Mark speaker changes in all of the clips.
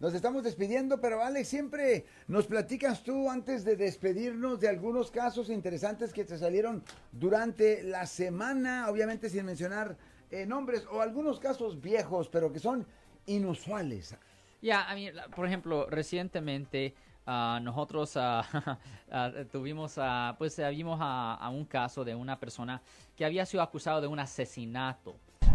Speaker 1: Nos estamos despidiendo, pero Alex, siempre nos platicas tú antes de despedirnos de algunos casos interesantes que te salieron durante la semana, obviamente sin mencionar eh, nombres o algunos casos viejos, pero que son inusuales.
Speaker 2: Ya, por ejemplo, recientemente uh, nosotros uh, uh, tuvimos, pues vimos a un caso de una persona que había sido acusado de un asesinato.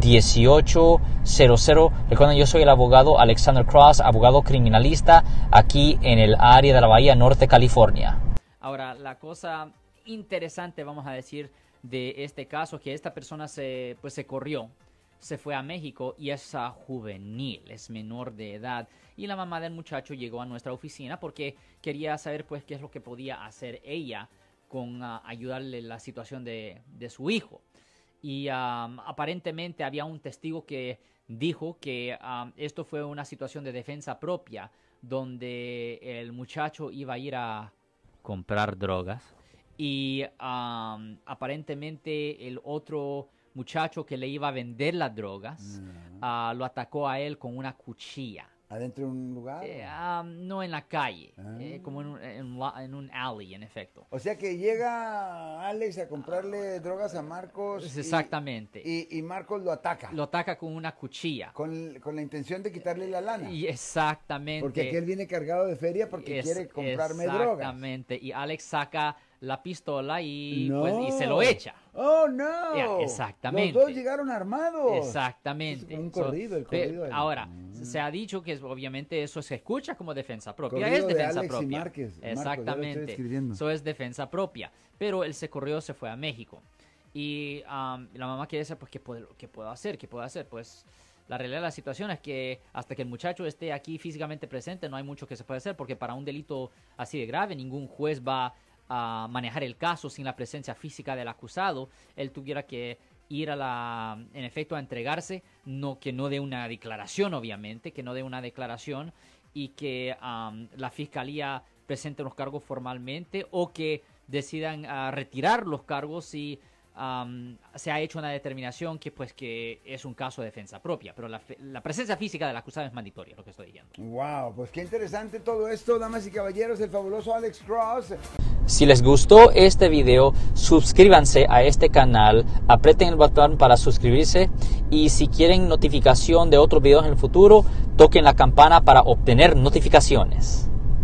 Speaker 3: 1-800-530-1800. Recuerden, yo soy el abogado Alexander Cross, abogado criminalista aquí en el área de la Bahía Norte, California.
Speaker 2: Ahora, la cosa interesante, vamos a decir, de este caso, que esta persona se, pues, se corrió se fue a México y es juvenil, es menor de edad. Y la mamá del muchacho llegó a nuestra oficina porque quería saber pues qué es lo que podía hacer ella con uh, ayudarle la situación de, su hijo. Y um, aparentemente había un testigo que dijo que um, esto fue una situación de defensa propia, donde el muchacho iba a ir a comprar drogas y um, aparentemente el otro muchacho que le iba a vender las drogas ah, lo atacó a él con una cuchilla.
Speaker 1: ¿Adentro de un lugar?
Speaker 2: Eh, ah, no en la calle, eh, ah. como en un, en, un, alley, en efecto.
Speaker 1: O sea que llega Alex a comprarle drogas a Marcos.
Speaker 2: Exactamente.
Speaker 1: Y, Marcos lo ataca.
Speaker 2: Lo ataca con una cuchilla.
Speaker 1: Con, la intención de quitarle la lana.
Speaker 2: Y exactamente.
Speaker 1: Porque aquí él viene cargado de feria porque quiere comprarme drogas.
Speaker 2: Exactamente. Y Alex saca la pistola y, pues, y se lo echa.
Speaker 1: Oh, no.
Speaker 2: exactamente.
Speaker 1: Los dos llegaron armados.
Speaker 2: Exactamente.
Speaker 1: un corrido, el corrido.
Speaker 2: ahora, mm. se ha dicho que obviamente eso se escucha como defensa propia. es defensa propia. exactamente. eso es defensa propia. Pero él se corrió, se fue a México. Y la mamá quiere saber, pues, ¿qué puedo, ¿qué puedo hacer? ¿Qué puedo hacer? Pues la realidad de la situación es que hasta que el muchacho esté aquí físicamente presente no hay mucho que se puede hacer porque para un delito así de grave ningún juez va a manejar el caso sin la presencia física del acusado, él tuviera que ir a la, en efecto, a entregarse, no que no dé una declaración, obviamente, que no dé una declaración y que la fiscalía presente los cargos formalmente o que decidan ah, retirar los cargos si se ha hecho una determinación que pues que es un caso de defensa propia, pero la, la, presencia física del acusado es mandatoria, lo que estoy diciendo.
Speaker 1: Wow, pues qué interesante todo esto, damas y caballeros, el fabuloso Alex Cross.
Speaker 3: Si les gustó este video, suscríbanse a este canal, aprieten el botón para suscribirse y si quieren notificación de otros videos en el futuro, toquen la campana para obtener notificaciones.